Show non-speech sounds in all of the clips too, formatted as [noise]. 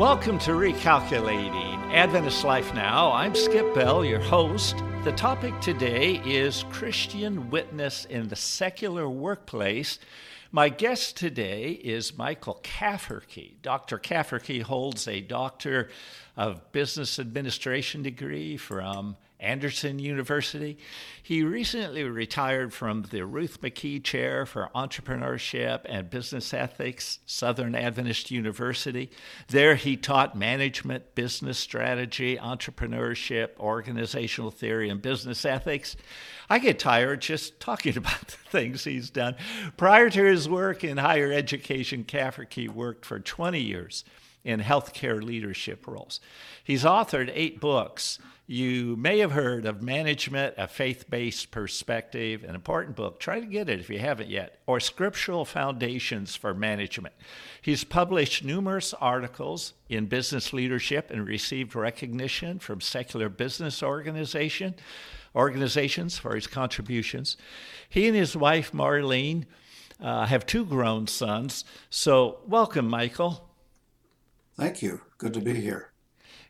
Welcome to Recalculating Adventist Life Now. I'm Skip Bell, your host. The topic today is Christian witness in the secular workplace. My guest today is Michael Cafferky. Dr. Cafferky holds a Doctor of Business Administration degree from Anderson University. He recently retired from the Ruth McKee Chair for Entrepreneurship and Business Ethics, Southern Adventist University. There, he taught management, business strategy, entrepreneurship, organizational theory, and business ethics. I get tired just [laughs] talking about the things he's done. Prior to his work in higher education, Cafferky worked for 20 years in healthcare leadership roles. He's authored eight books. You may have heard of Management, a Faith Based Perspective, an important book. Try to get it if you haven't yet, or Scriptural Foundations for Management. He's published numerous articles in business leadership and received recognition from secular business organization, organizations for his contributions. He and his wife, Marlene, uh, have two grown sons. So, welcome, Michael. Thank you. Good to be here.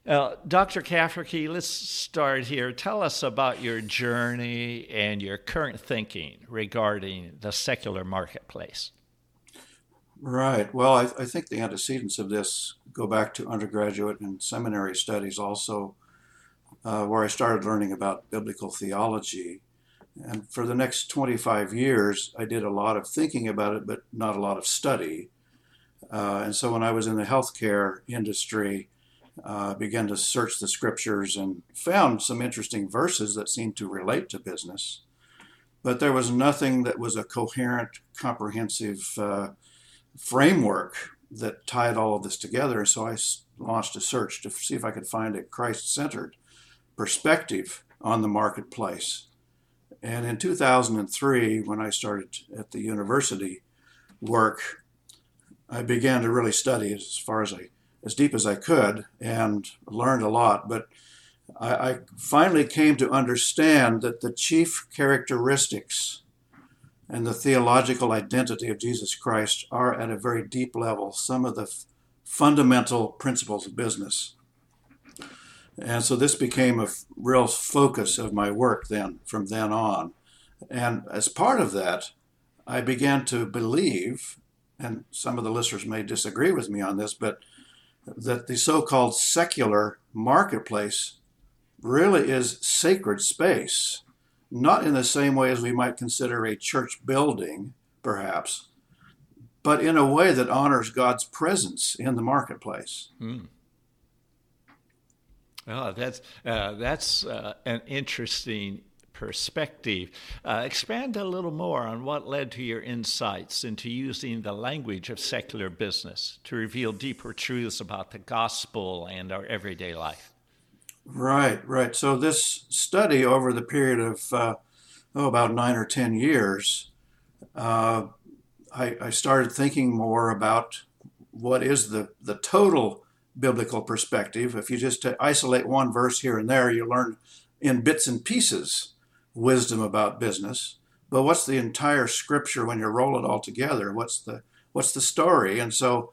Uh, Dr. Cafferky, let's start here. Tell us about your journey and your current thinking regarding the secular marketplace. Right. Well, I, I think the antecedents of this go back to undergraduate and seminary studies, also, uh, where I started learning about biblical theology. And for the next 25 years, I did a lot of thinking about it, but not a lot of study. Uh, and so when I was in the healthcare industry, uh, began to search the scriptures and found some interesting verses that seemed to relate to business. But there was nothing that was a coherent, comprehensive uh, framework that tied all of this together. So I launched a search to see if I could find a Christ centered perspective on the marketplace. And in 2003, when I started at the university work, I began to really study as far as I, as deep as I could, and learned a lot. But I, I finally came to understand that the chief characteristics and the theological identity of Jesus Christ are at a very deep level some of the f- fundamental principles of business. And so this became a f- real focus of my work then, from then on. And as part of that, I began to believe and some of the listeners may disagree with me on this, but that the so called secular marketplace really is sacred space, not in the same way as we might consider a church building, perhaps, but in a way that honors God's presence in the marketplace. Hmm. Oh, that's uh, that's uh, an interesting perspective. Uh, expand a little more on what led to your insights into using the language of secular business to reveal deeper truths about the gospel and our everyday life. Right, right. So this study over the period of uh, oh about nine or ten years, uh, I, I started thinking more about what is the the total biblical perspective. If you just isolate one verse here and there, you learn in bits and pieces wisdom about business, but what's the entire scripture when you roll it all together? What's the what's the story? And so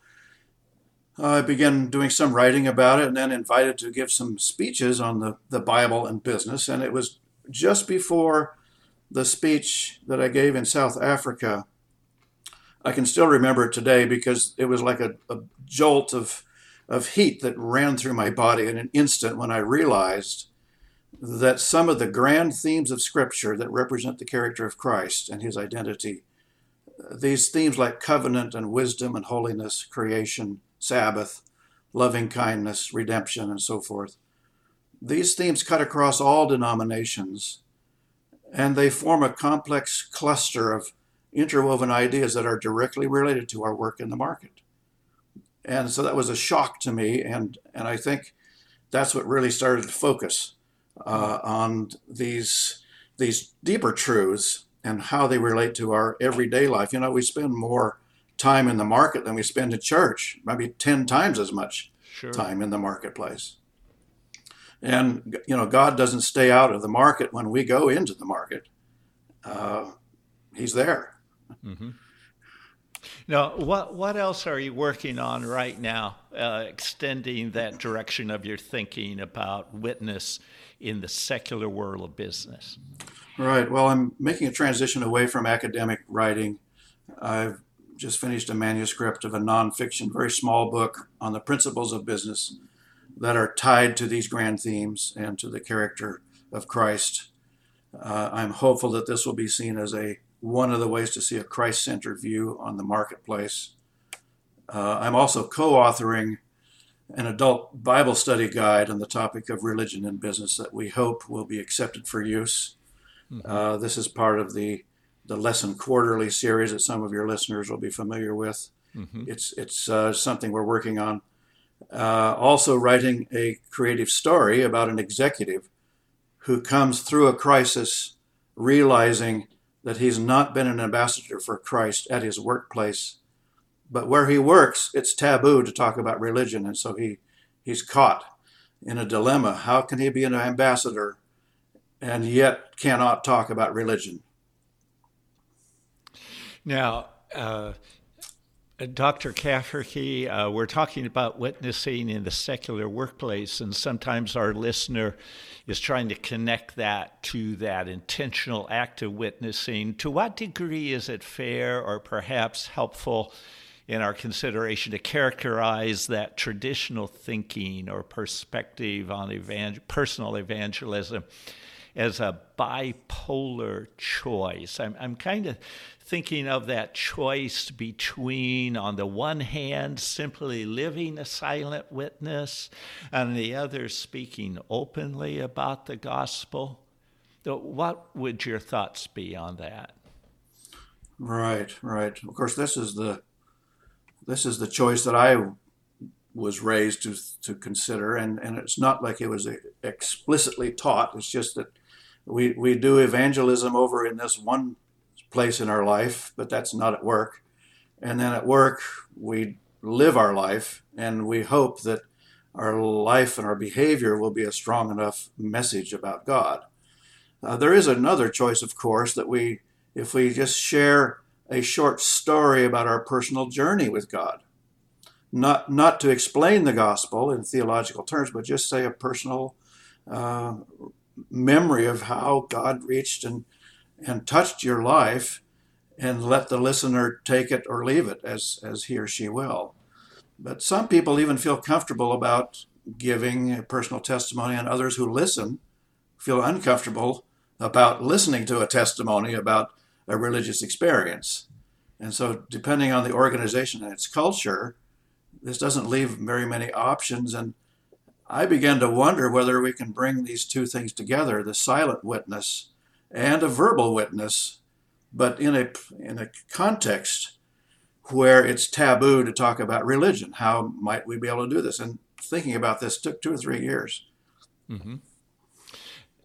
uh, I began doing some writing about it and then invited to give some speeches on the, the Bible and business. And it was just before the speech that I gave in South Africa. I can still remember it today because it was like a, a jolt of, of heat that ran through my body in an instant when I realized that some of the grand themes of Scripture that represent the character of Christ and his identity, these themes like covenant and wisdom and holiness, creation, Sabbath, loving kindness, redemption, and so forth, these themes cut across all denominations and they form a complex cluster of interwoven ideas that are directly related to our work in the market. And so that was a shock to me, and, and I think that's what really started to focus uh, on these these deeper truths and how they relate to our everyday life. You know, we spend more time in the market than we spend in church, maybe ten times as much sure. time in the marketplace. And you know, God doesn't stay out of the market when we go into the market. Uh, he's there. Mm-hmm. Now, what what else are you working on right now, uh, extending that direction of your thinking about witness in the secular world of business? Right. Well, I'm making a transition away from academic writing. I've just finished a manuscript of a nonfiction, very small book on the principles of business that are tied to these grand themes and to the character of Christ. Uh, I'm hopeful that this will be seen as a one of the ways to see a Christ-centered view on the marketplace. Uh, I'm also co-authoring an adult Bible study guide on the topic of religion and business that we hope will be accepted for use. Mm-hmm. Uh, this is part of the the lesson quarterly series that some of your listeners will be familiar with. Mm-hmm. It's it's uh, something we're working on. Uh, also, writing a creative story about an executive who comes through a crisis, realizing that he's not been an ambassador for Christ at his workplace, but where he works, it's taboo to talk about religion, and so he he's caught in a dilemma. How can he be an ambassador and yet cannot talk about religion? Now, uh, Dr. Cafferky, uh, we're talking about witnessing in the secular workplace, and sometimes our listener is trying to connect that to that intentional act of witnessing. To what degree is it fair or perhaps helpful in our consideration to characterize that traditional thinking or perspective on evangel- personal evangelism as a bipolar choice? I'm, I'm kind of thinking of that choice between, on the one hand, simply living a silent witness, and the other, speaking openly about the gospel. What would your thoughts be on that? Right, right. Of course, this is the this is the choice that I was raised to to consider, and and it's not like it was explicitly taught. It's just that we we do evangelism over in this one place in our life, but that's not at work. And then at work, we live our life and we hope that our life and our behavior will be a strong enough message about God. Uh, there is another choice, of course, that we, if we just share a short story about our personal journey with God, not not to explain the gospel in theological terms, but just say a personal uh, memory of how God reached and and touched your life and let the listener take it or leave it as, as he or she will. But some people even feel comfortable about giving a personal testimony, and others who listen feel uncomfortable about listening to a testimony about a religious experience. And so, depending on the organization and its culture, this doesn't leave very many options. And I began to wonder whether we can bring these two things together the silent witness and a verbal witness, but in a, in a context where it's taboo to talk about religion. How might we be able to do this? And thinking about this took two or three years. Mm-hmm.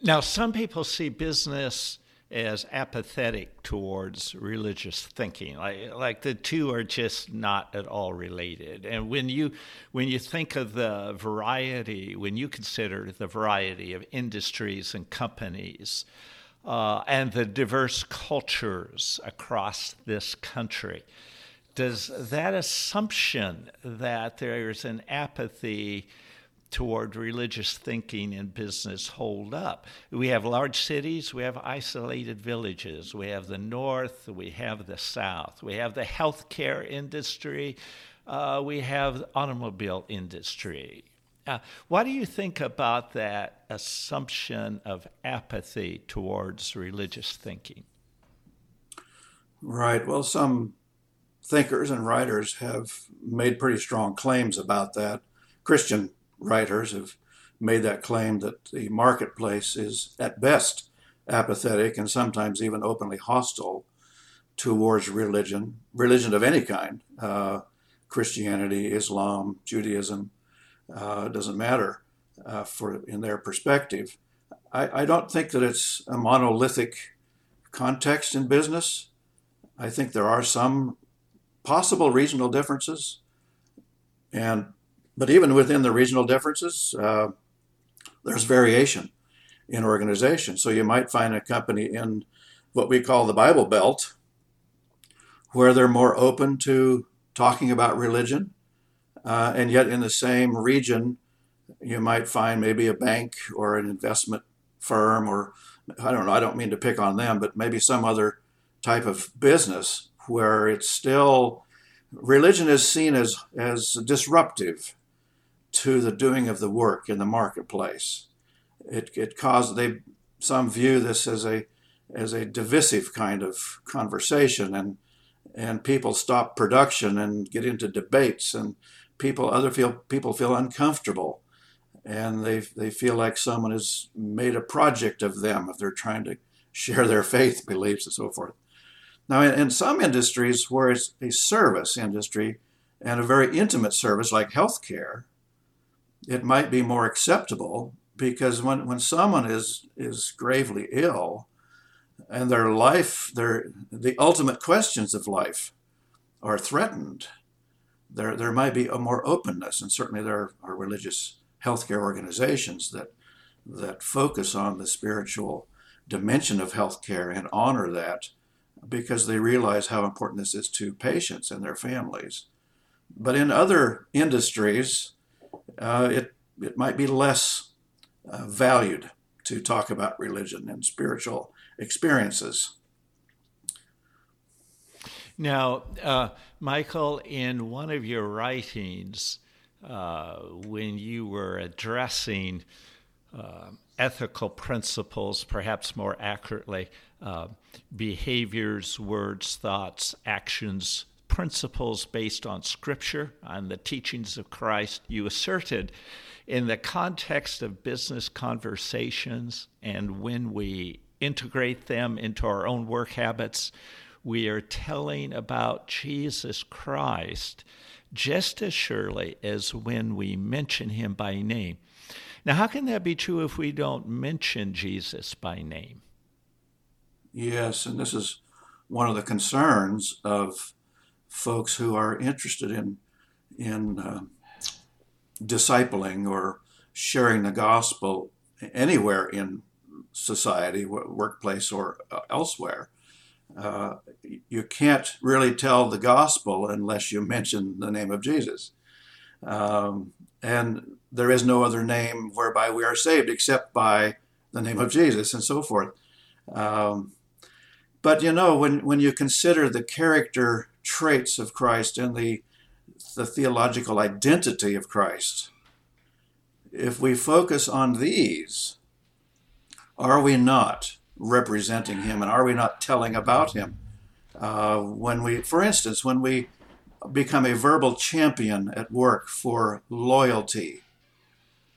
Now, some people see business as apathetic towards religious thinking like, like the two are just not at all related and when you when you think of the variety when you consider the variety of industries and companies uh, and the diverse cultures across this country. Does that assumption that there's an apathy toward religious thinking in business hold up? We have large cities, we have isolated villages, we have the North, we have the South, we have the healthcare industry, uh, we have the automobile industry. Uh, what do you think about that assumption of apathy towards religious thinking? Right. Well, some thinkers and writers have made pretty strong claims about that. Christian writers have made that claim that the marketplace is at best apathetic and sometimes even openly hostile towards religion, religion of any kind uh, Christianity, Islam, Judaism, uh, doesn't matter uh, for in their perspective. I, I don't think that it's a monolithic context in business. I think there are some possible regional differences, and but even within the regional differences, uh, there's variation in organization. So you might find a company in what we call the Bible Belt, where they're more open to talking about religion. Uh, and yet, in the same region, you might find maybe a bank or an investment firm, or I don't know, I don't mean to pick on them, but maybe some other type of business where it's still religion is seen as, as disruptive to the doing of the work in the marketplace. It, it causes they some view this as a as a divisive kind of conversation and and people stop production and get into debates and people other feel people feel uncomfortable and they they feel like someone has made a project of them if they're trying to share their faith beliefs and so forth now in, in some industries where it's a service industry and a very intimate service like healthcare it might be more acceptable because when, when someone is is gravely ill and their life, their the ultimate questions of life are threatened, there there might be a more openness, and certainly there are religious healthcare organizations that that focus on the spiritual dimension of healthcare and honor that because they realize how important this is to patients and their families. But in other industries, uh, it it might be less uh, valued to talk about religion and spiritual experiences. Now, uh, Michael, in one of your writings, uh, when you were addressing uh, ethical principles, perhaps more accurately, uh, behaviors, words, thoughts, actions, principles based on Scripture, on the teachings of Christ, you asserted in the context of business conversations and when we integrate them into our own work habits, we are telling about Jesus Christ just as surely as when we mention him by name. Now, how can that be true if we don't mention Jesus by name? Yes, and this is one of the concerns of folks who are interested in in uh, discipling or sharing the gospel anywhere in society, workplace, or uh, elsewhere. Uh, you can't really tell the gospel unless you mention the name of Jesus. Um, and there is no other name whereby we are saved except by the name of Jesus and so forth. Um, but you know, when, when you consider the character traits of Christ and the the theological identity of Christ. If we focus on these, are we not representing him and are we not telling about him? Uh, when we, for instance, when we become a verbal champion at work for loyalty,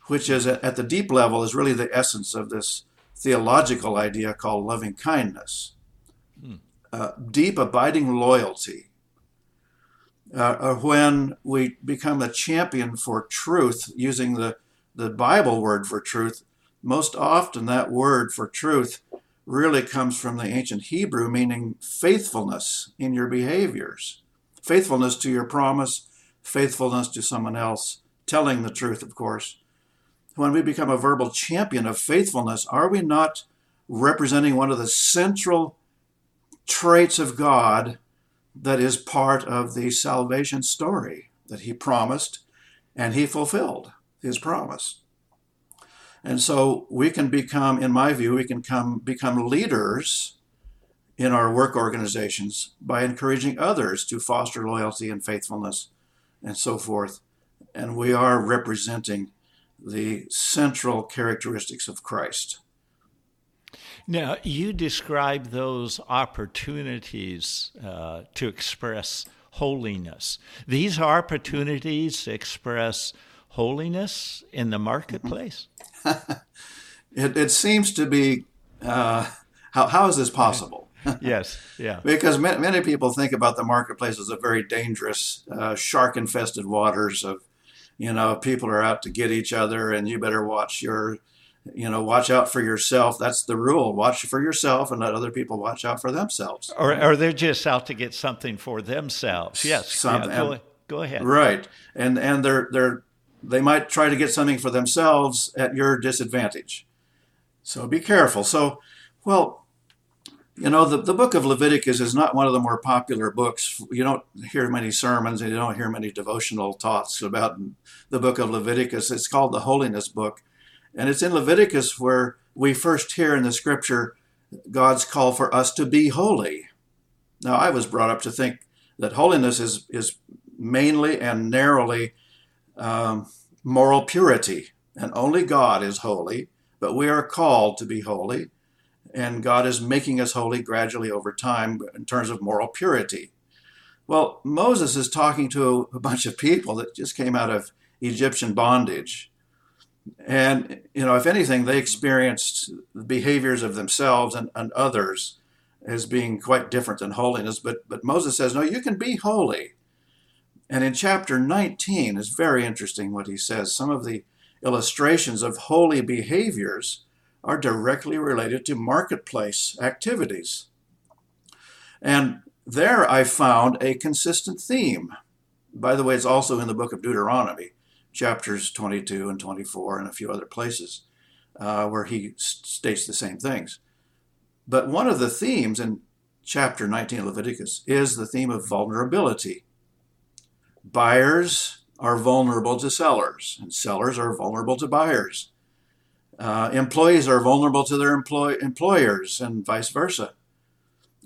which is at the deep level is really the essence of this theological idea called loving kindness. Hmm. Uh, deep, abiding loyalty uh, when we become a champion for truth using the, the Bible word for truth, most often that word for truth really comes from the ancient Hebrew, meaning faithfulness in your behaviors, faithfulness to your promise, faithfulness to someone else, telling the truth, of course. When we become a verbal champion of faithfulness, are we not representing one of the central traits of God that is part of the salvation story that he promised and he fulfilled his promise. And so we can become, in my view, we can come, become leaders in our work organizations by encouraging others to foster loyalty and faithfulness and so forth. And we are representing the central characteristics of Christ. Now, you describe those opportunities uh, to express holiness. These are opportunities to express holiness in the marketplace? [laughs] it, it, seems to be uh, how, how is this possible? [laughs] yes, yeah. because many, many, people think about the marketplace as a very dangerous, uh, shark infested waters of, you know, people are out to get each other and you better watch your you know, watch out for yourself. That's the rule. Watch for yourself and let other people watch out for themselves. Or, or they're just out to get something for themselves. Yes. Something. Yeah, go, go ahead. Right. And, and they're, they're, they might try to get something for themselves at your disadvantage. So be careful. So, well, You know, the, the book of Leviticus is not one of the more popular books. You don't hear many sermons and you don't hear many devotional thoughts about the book of Leviticus. It's called the Holiness Book. And it's in Leviticus where we first hear in the scripture God's call for us to be holy. Now, I was brought up to think that holiness is, is mainly and narrowly um, moral purity, and only God is holy, but we are called to be holy, and God is making us holy gradually over time in terms of moral purity. Well, Moses is talking to a bunch of people that just came out of Egyptian bondage. And, you know, if anything, they experienced the behaviors of themselves and, and others as being quite different than holiness. But, but Moses says, no, you can be holy. And in chapter 19 is very interesting what he says. Some of the illustrations of holy behaviors are directly related to marketplace activities. And there I found a consistent theme. By the way, it's also in the book of Deuteronomy, chapters 22 and 24, and a few other places uh, where he states the same things. But one of the themes in chapter 19 of Leviticus is the theme of vulnerability. Buyers are vulnerable to sellers, and sellers are vulnerable to buyers. Uh, employees are vulnerable to their employ- employers, and vice versa.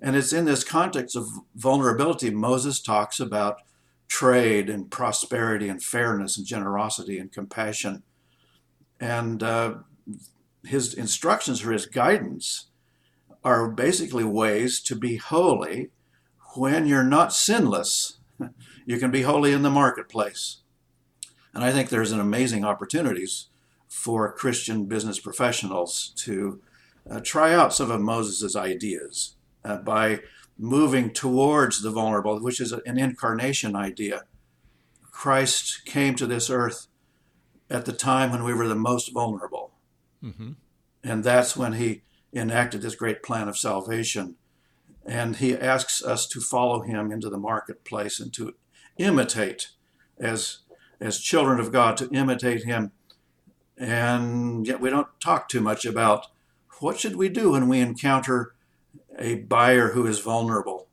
And it's in this context of vulnerability Moses talks about trade and prosperity and fairness and generosity and compassion. And uh, his instructions or his guidance are basically ways to be holy when you're not sinless [laughs] you can be holy in the marketplace. And I think there's an amazing opportunities for Christian business professionals to uh, try out some of Moses' ideas uh, by moving towards the vulnerable, which is an incarnation idea. Christ came to this earth at the time when we were the most vulnerable. Mm-hmm. And that's when he enacted this great plan of salvation. And he asks us to follow him into the marketplace and to imitate as as children of God to imitate him. And yet we don't talk too much about what should we do when we encounter a buyer who is vulnerable,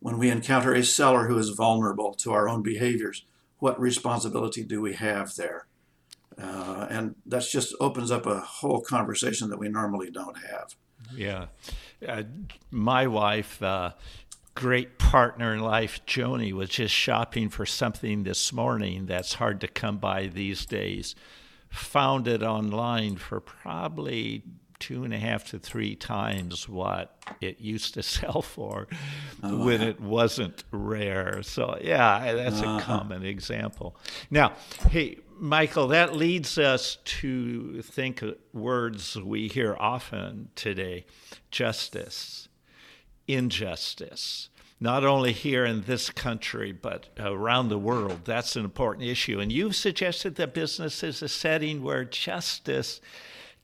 when we encounter a seller who is vulnerable to our own behaviors. What responsibility do we have there? Uh, and that just opens up a whole conversation that we normally don't have. Yeah. Uh, my wife, uh, great partner in life, Joni, was just shopping for something this morning that's hard to come by these days. Found it online for probably two and a half to three times what it used to [laughs] sell for oh, when it wasn't rare. So, yeah, that's uh-huh. a common example. Now, hey, Michael, that leads us to think words we hear often today justice injustice, not only here in this country, but around the world. That's an important issue. And you've suggested that business is a setting where justice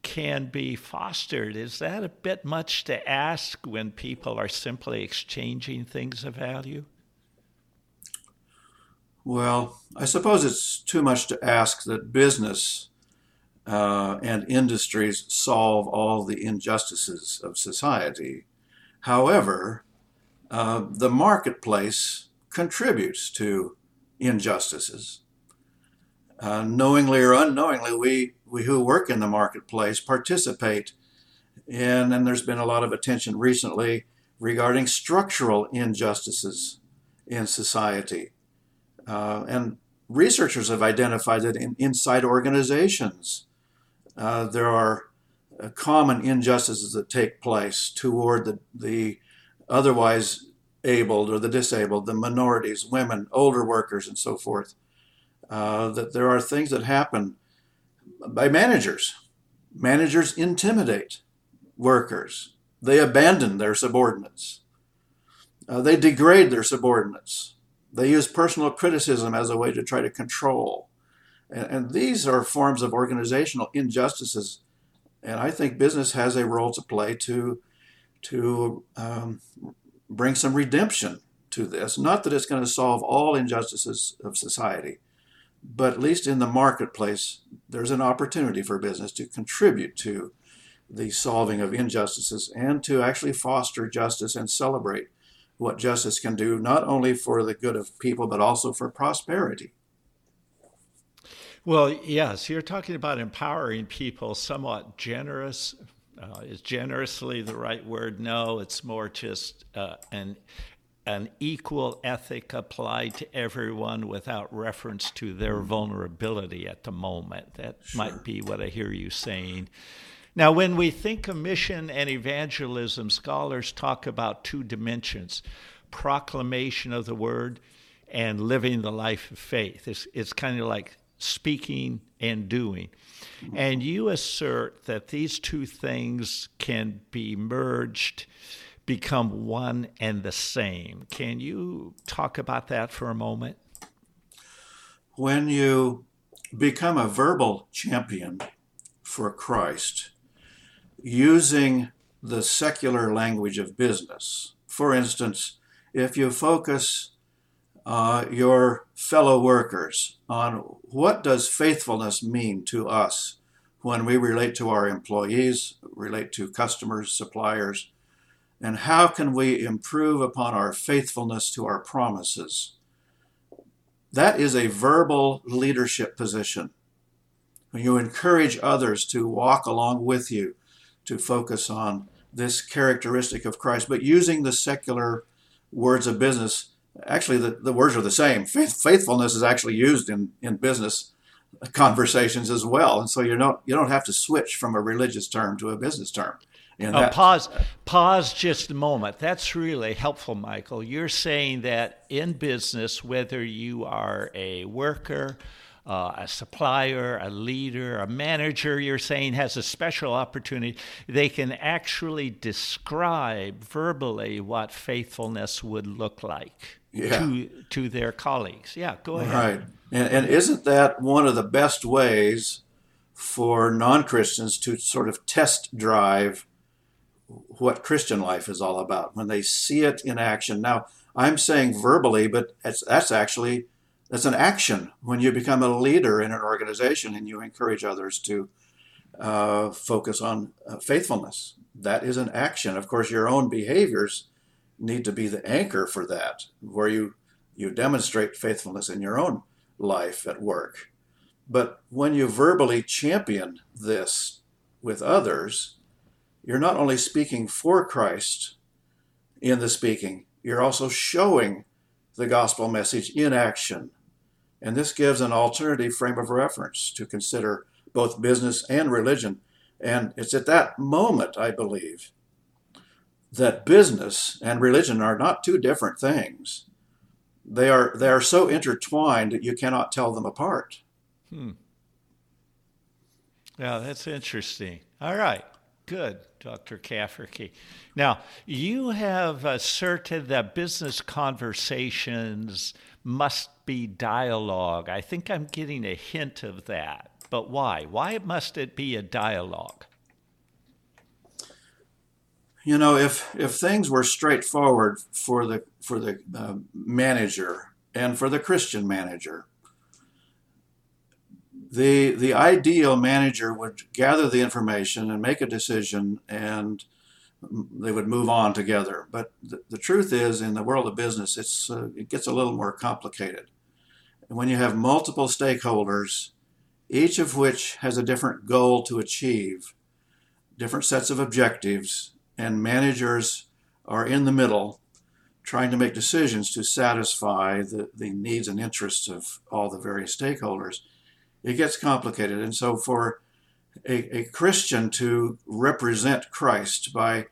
can be fostered. Is that a bit much to ask when people are simply exchanging things of value? Well, I suppose it's too much to ask that business uh, and industries solve all the injustices of society. However, uh, the marketplace contributes to injustices. Uh, knowingly or unknowingly, we, we who work in the marketplace participate in, and there's been a lot of attention recently regarding structural injustices in society. Uh, and researchers have identified that in inside organizations, uh, there are uh, common injustices that take place toward the, the otherwise abled or the disabled, the minorities, women, older workers, and so forth. Uh, that there are things that happen by managers. Managers intimidate workers, they abandon their subordinates, uh, they degrade their subordinates, they use personal criticism as a way to try to control. And, and these are forms of organizational injustices and I think business has a role to play to to um, bring some redemption to this. Not that it's going to solve all injustices of society, but at least in the marketplace, there's an opportunity for business to contribute to the solving of injustices and to actually foster justice and celebrate what justice can do, not only for the good of people, but also for prosperity. Well, yes, you're talking about empowering people, somewhat generous. Uh, is generously the right word? No, it's more just uh, an an equal ethic applied to everyone without reference to their mm. vulnerability at the moment. That sure. might be what I hear you saying. Now, when we think of mission and evangelism, scholars talk about two dimensions proclamation of the word and living the life of faith. It's, it's kind of like speaking and doing. Mm-hmm. And you assert that these two things can be merged become one and the same. Can you talk about that for a moment? When you become a verbal champion for Christ, using the secular language of business, for instance, if you focus uh, your fellow workers on what does faithfulness mean to us when we relate to our employees, relate to customers, suppliers, and how can we improve upon our faithfulness to our promises? That is a verbal leadership position. When you encourage others to walk along with you, to focus on this characteristic of Christ, but using the secular words of business. Actually, the, the words are the same. Faith, faithfulness is actually used in, in business conversations as well. And so you don't, you don't have to switch from a religious term to a business term. Uh, pause, pause just a moment. That's really helpful, Michael. You're saying that in business, whether you are a worker, uh, a supplier, a leader, a manager, you're saying has a special opportunity, they can actually describe verbally what faithfulness would look like yeah. to, to their colleagues. Yeah, go ahead. Right. And, and isn't that one of the best ways for non Christians to sort of test drive? What Christian life is all about when they see it in action. Now, I'm saying verbally, but that's actually that's an action when you become a leader in an organization and you encourage others to uh, focus on uh, faithfulness. That is an action. Of course, your own behaviors need to be the anchor for that, where you you demonstrate faithfulness in your own life at work. But when you verbally champion this with others, you're not only speaking for Christ in the speaking, you're also showing the gospel message in action. And this gives an alternative frame of reference to consider both business and religion. And it's at that moment, I believe, that business and religion are not two different things. They are, they are so intertwined that you cannot tell them apart. Hmm. Yeah, that's interesting. All right. Good, Dr. Cafferky. Now, you have asserted that business conversations must be dialogue. I think I'm getting a hint of that. But why? Why must it be a dialogue? You know, if if things were straightforward for the for the uh, manager and for the Christian manager, the the ideal manager would gather the information and make a decision and they would move on together. But the, the truth is in the world of business it's uh, it gets a little more complicated. And when you have multiple stakeholders each of which has a different goal to achieve different sets of objectives and managers are in the middle trying to make decisions to satisfy the, the needs and interests of all the various stakeholders it gets complicated. And so, for a, a Christian to represent Christ by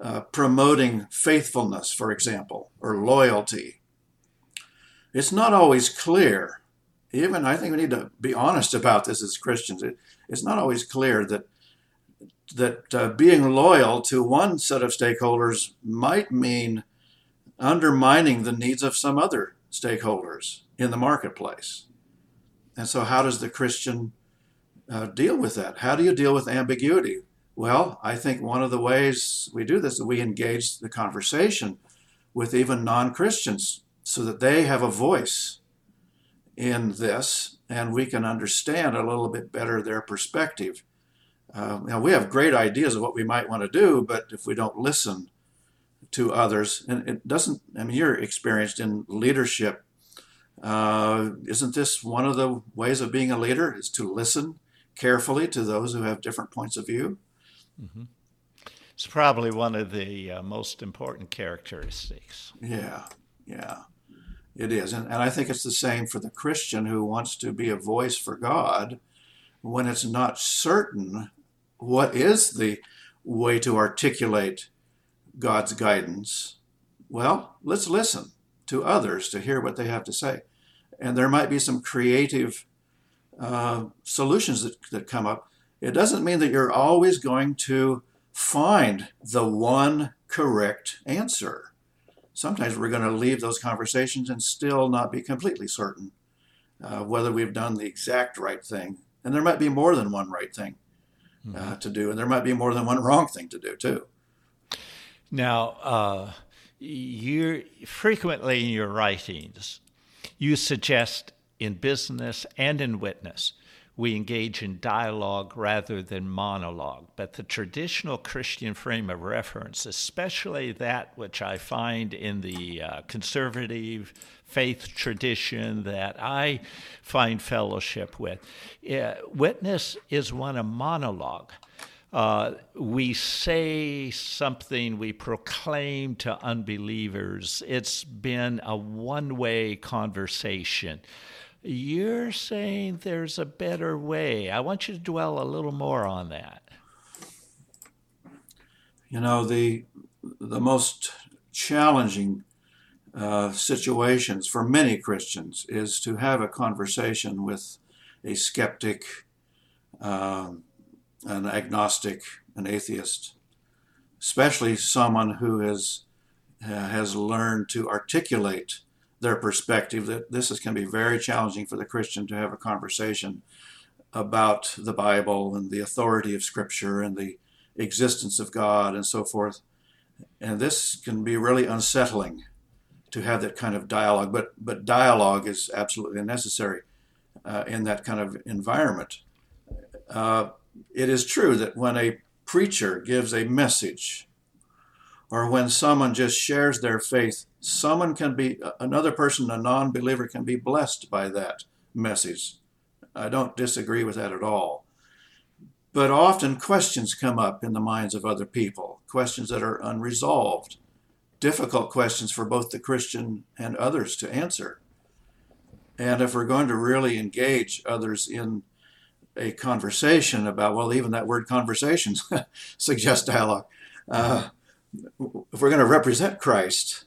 uh, promoting faithfulness, for example, or loyalty, it's not always clear. Even I think we need to be honest about this as Christians. It, it's not always clear that that uh, being loyal to one set of stakeholders might mean undermining the needs of some other stakeholders in the marketplace. And so, how does the Christian uh, deal with that? How do you deal with ambiguity? Well, I think one of the ways we do this is we engage the conversation with even non Christians so that they have a voice in this and we can understand a little bit better their perspective. uh, know, we have great ideas of what we might want to do, but if we don't listen to others, and it doesn't, I mean, you're experienced in leadership. Uh, isn't this one of the ways of being a leader? Is to listen carefully to those who have different points of view? Mm-hmm. It's probably one of the uh, most important characteristics. Yeah, yeah, it is. And, and I think it's the same for the Christian who wants to be a voice for God when it's not certain what is the way to articulate God's guidance. Well, let's listen to others to hear what they have to say. And there might be some creative uh, solutions that, that come up. It doesn't mean that you're always going to find the one correct answer. Sometimes we're going to leave those conversations and still not be completely certain uh, whether we've done the exact right thing. And there might be more than one right thing uh, mm-hmm. to do, and there might be more than one wrong thing to do, too. Now, uh, you frequently in your writings, you suggest in business and in witness we engage in dialogue rather than monologue. But the traditional Christian frame of reference, especially that which I find in the uh, conservative faith tradition that I find fellowship with, uh, witness is one of monologue. Uh, we say something, we proclaim to unbelievers. It's been a one way conversation. You're saying there's a better way. I want you to dwell a little more on that. You know, the, the most challenging uh, situations for many Christians is to have a conversation with a skeptic, um, an agnostic, an atheist, especially someone who has, uh, has learned to articulate their perspective that this is going to be very challenging for the Christian to have a conversation about the Bible and the authority of Scripture and the existence of God and so forth. And this can be really unsettling to have that kind of dialogue. But but dialogue is absolutely necessary uh, in that kind of environment. Uh, it is true that when a preacher gives a message or when someone just shares their faith, someone can be, another person, a non believer, can be blessed by that message. I don't disagree with that at all. But often questions come up in the minds of other people, questions that are unresolved, difficult questions for both the Christian and others to answer. And if we're going to really engage others in a conversation about, well, even that word conversation [laughs] suggests dialogue. Uh, if we're going to represent Christ,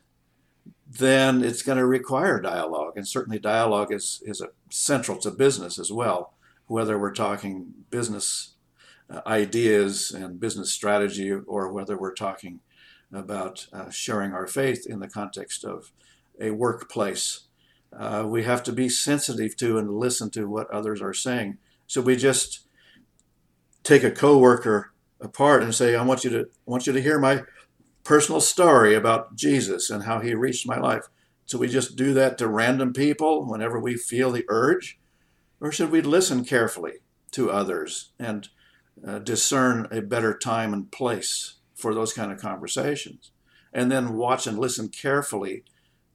then it's going to require dialogue. And certainly, dialogue is, is central to business as well, whether we're talking business uh, ideas and business strategy or whether we're talking about uh, sharing our faith in the context of a workplace. Uh, we have to be sensitive to and listen to what others are saying. So we just take a coworker apart and say, "I want you to I want you to hear my personal story about Jesus and how he reached my life. So we just do that to random people whenever we feel the urge? Or should we listen carefully to others and uh, discern a better time and place for those kind of conversations? And then watch and listen carefully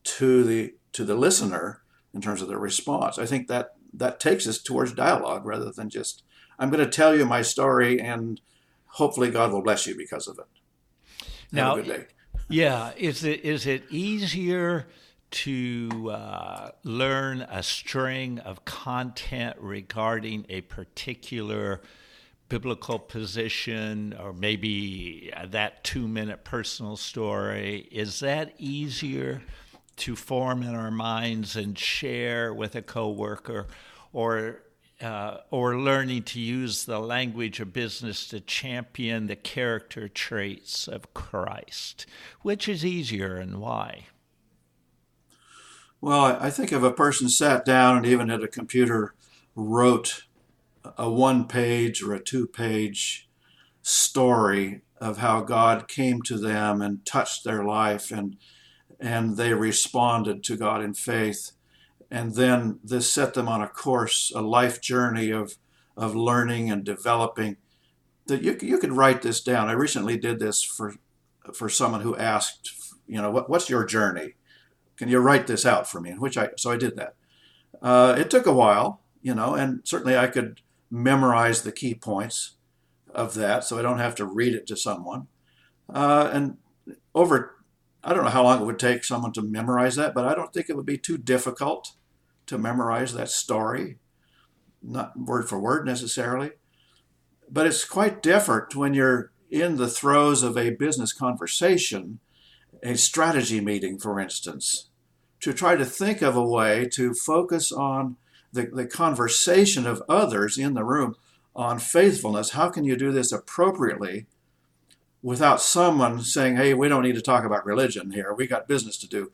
to the to the listener in terms of their response. I think that that takes us towards dialogue rather than just I'm going to tell you my story and hopefully God will bless you because of it. Now, [laughs] yeah, is it is it easier to uh, learn a string of content regarding a particular biblical position or maybe that two minute personal story? Is that easier to form in our minds and share with a coworker? Or uh, or learning to use the language of business to champion the character traits of Christ? Which is easier and why? Well, I think if a person sat down and even at a computer wrote a one page or a two page story of how God came to them and touched their life and and they responded to God in faith and then this set them on a course, a life journey of, of learning and developing, that you you could write this down. I recently did this for for someone who asked, you know, what, what's your journey? Can you write this out for me? Which I so I did that. Uh, it took a while, you know, and certainly I could memorize the key points of that, so I don't have to read it to someone. Uh, and over, I don't know how long it would take someone to memorize that, but I don't think it would be too difficult to memorize that story, not word for word necessarily. But it's quite different when you're in the throes of a business conversation, a strategy meeting, for instance, to try to think of a way to focus on the, the conversation of others in the room on faithfulness. How can you do this appropriately without someone saying, hey, we don't need to talk about religion here, we got business to do?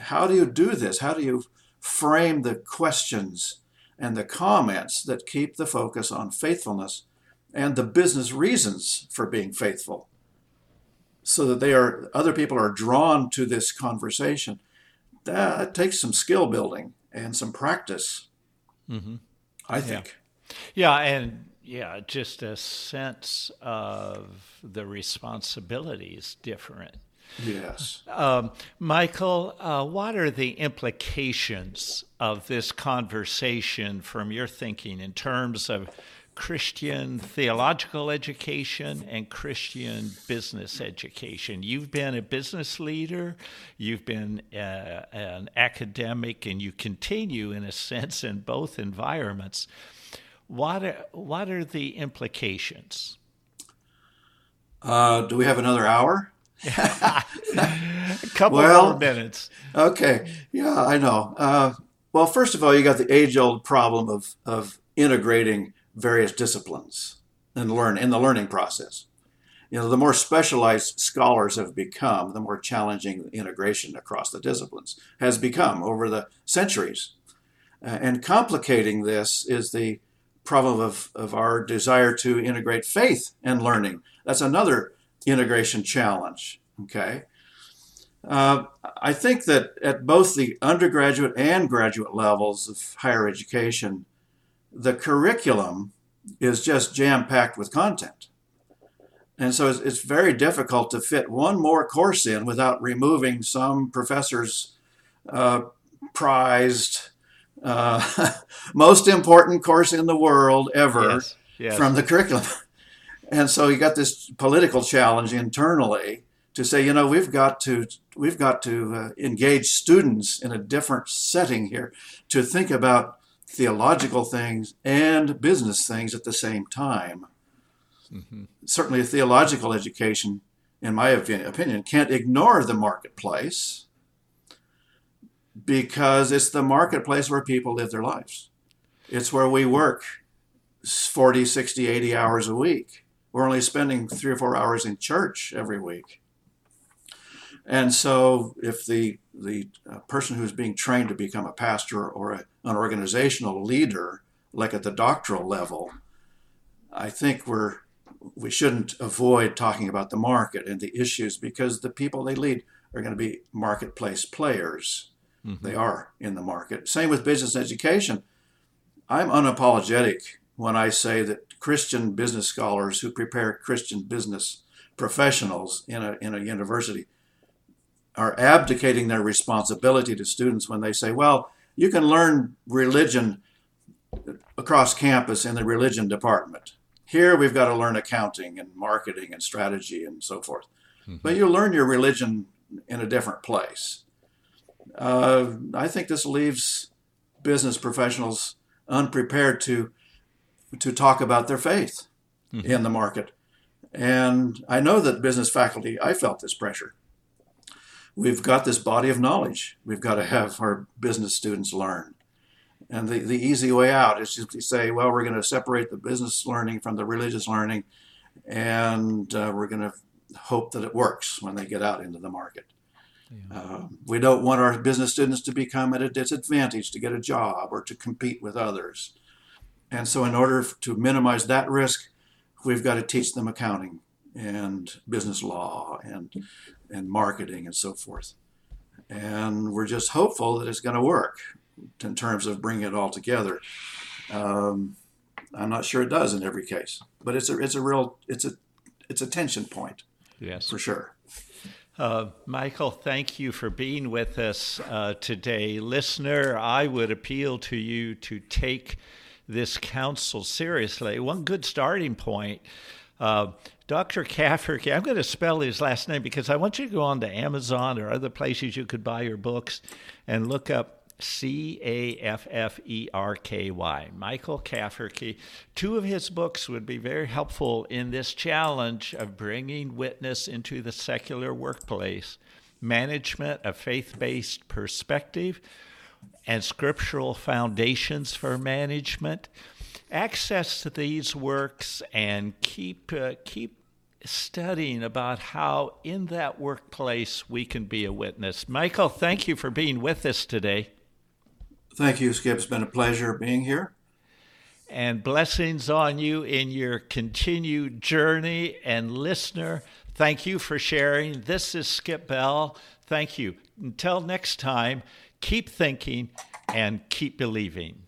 How do you do this? How do you frame the questions and the comments that keep the focus on faithfulness and the business reasons for being faithful so that they are other people are drawn to this conversation that takes some skill building and some practice mm-hmm. i think yeah. yeah and yeah just a sense of the responsibilities different Yes. Um, Michael, uh, what are the implications of this conversation from your thinking in terms of Christian theological education and Christian business education? You've been a business leader, you've been uh, an academic, and you continue, in a sense, in both environments. What are, what are the implications? Uh, do we have another hour? a [laughs] couple well, more minutes. Okay. Yeah, I know. Uh, well, first of all, you got the age-old problem of of integrating various disciplines and learn in the learning process. You know, the more specialized scholars have become, the more challenging integration across the disciplines has become over the centuries. Uh, and complicating this is the problem of, of our desire to integrate faith and learning. That's another integration challenge. Okay. Uh, I think that at both the undergraduate and graduate levels of higher education, the curriculum is just jam packed with content. And so it's, it's, very difficult to fit one more course in without removing some professor's uh, prized, uh, [laughs] most important course in the world ever yes, yes. from the curriculum. [laughs] And so you got this political challenge internally to say, you know, we've got to we've got to uh, engage students in a different setting here to think about theological things and business things at the same time. Mm-hmm. Certainly, a theological education, in my opinion, can't ignore the marketplace because it's the marketplace where people live their lives. It's where we work 40, 60, 80 hours a week we're only spending three or four hours in church every week. And so, if the the uh, person who's being trained to become a pastor or a, an organizational leader, like at the doctoral level, I think we're we shouldn't avoid talking about the market and the issues because the people they lead are going to be marketplace players. Mm-hmm. They are in the market. Same with business education. I'm unapologetic when I say that Christian business scholars who prepare Christian business professionals in a, in a university are abdicating their responsibility to students when they say, well, you can learn religion across campus in the religion department. Here we've got to learn accounting and marketing and strategy and so forth. Mm-hmm. But you learn your religion in a different place. Uh, I think this leaves business professionals unprepared to to talk about their faith mm-hmm. in the market. And I know that business faculty, I felt this pressure. We've got this body of knowledge. We've got to have our business students learn. And the, the easy way out is just to say, well, we're going to separate the business learning from the religious learning, and uh, we're going to hope that it works when they get out into the market. Yeah. Uh, we don't want our business students to become at a disadvantage to get a job or to compete with others. And so, in order to minimize that risk, we've got to teach them accounting and business law and and marketing and so forth. And we're just hopeful that it's going to work in terms of bringing it all together. Um, I'm not sure it does in every case, but it's a it's a real it's a it's a tension point. Yes, for sure. Uh, Michael, thank you for being with us uh, today. Listener, I would appeal to you to take this counsel seriously. One good starting point. Uh, Dr. Cafferky, I'm going to spell his last name because I want you to go on to Amazon or other places you could buy your books and look up C A F F E R K Y, Michael Cafferky. Two of his books would be very helpful in this challenge of bringing witness into the secular workplace, management, a faith based perspective, and scriptural foundations for management. Access to these works and keep uh, keep studying about how in that workplace we can be a witness. Michael, thank you for being with us today. Thank you, Skip. It's been a pleasure being here. And blessings on you in your continued journey. And listener, thank you for sharing. This is Skip Bell. Thank you. Until next time, keep thinking and keep believing.